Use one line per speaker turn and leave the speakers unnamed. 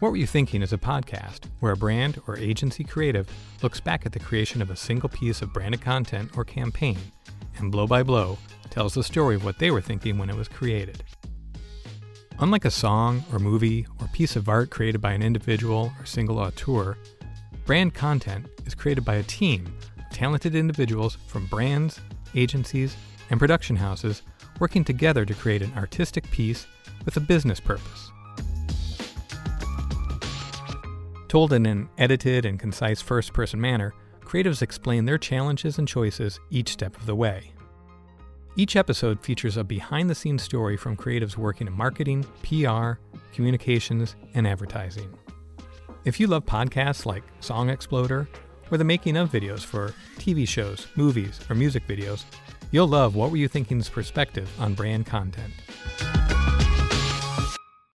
What Were You Thinking is a podcast where a brand or agency creative looks back at the creation of a single piece of branded content or campaign and blow by blow tells the story of what they were thinking when it was created. Unlike a song or movie or piece of art created by an individual or single auteur, brand content is created by a team of talented individuals from brands, agencies, and production houses working together to create an artistic piece with a business purpose. Told in an edited and concise first person manner, creatives explain their challenges and choices each step of the way. Each episode features a behind the scenes story from creatives working in marketing, PR, communications, and advertising. If you love podcasts like Song Exploder or the making of videos for TV shows, movies, or music videos, you'll love What Were You Thinking's perspective on brand content.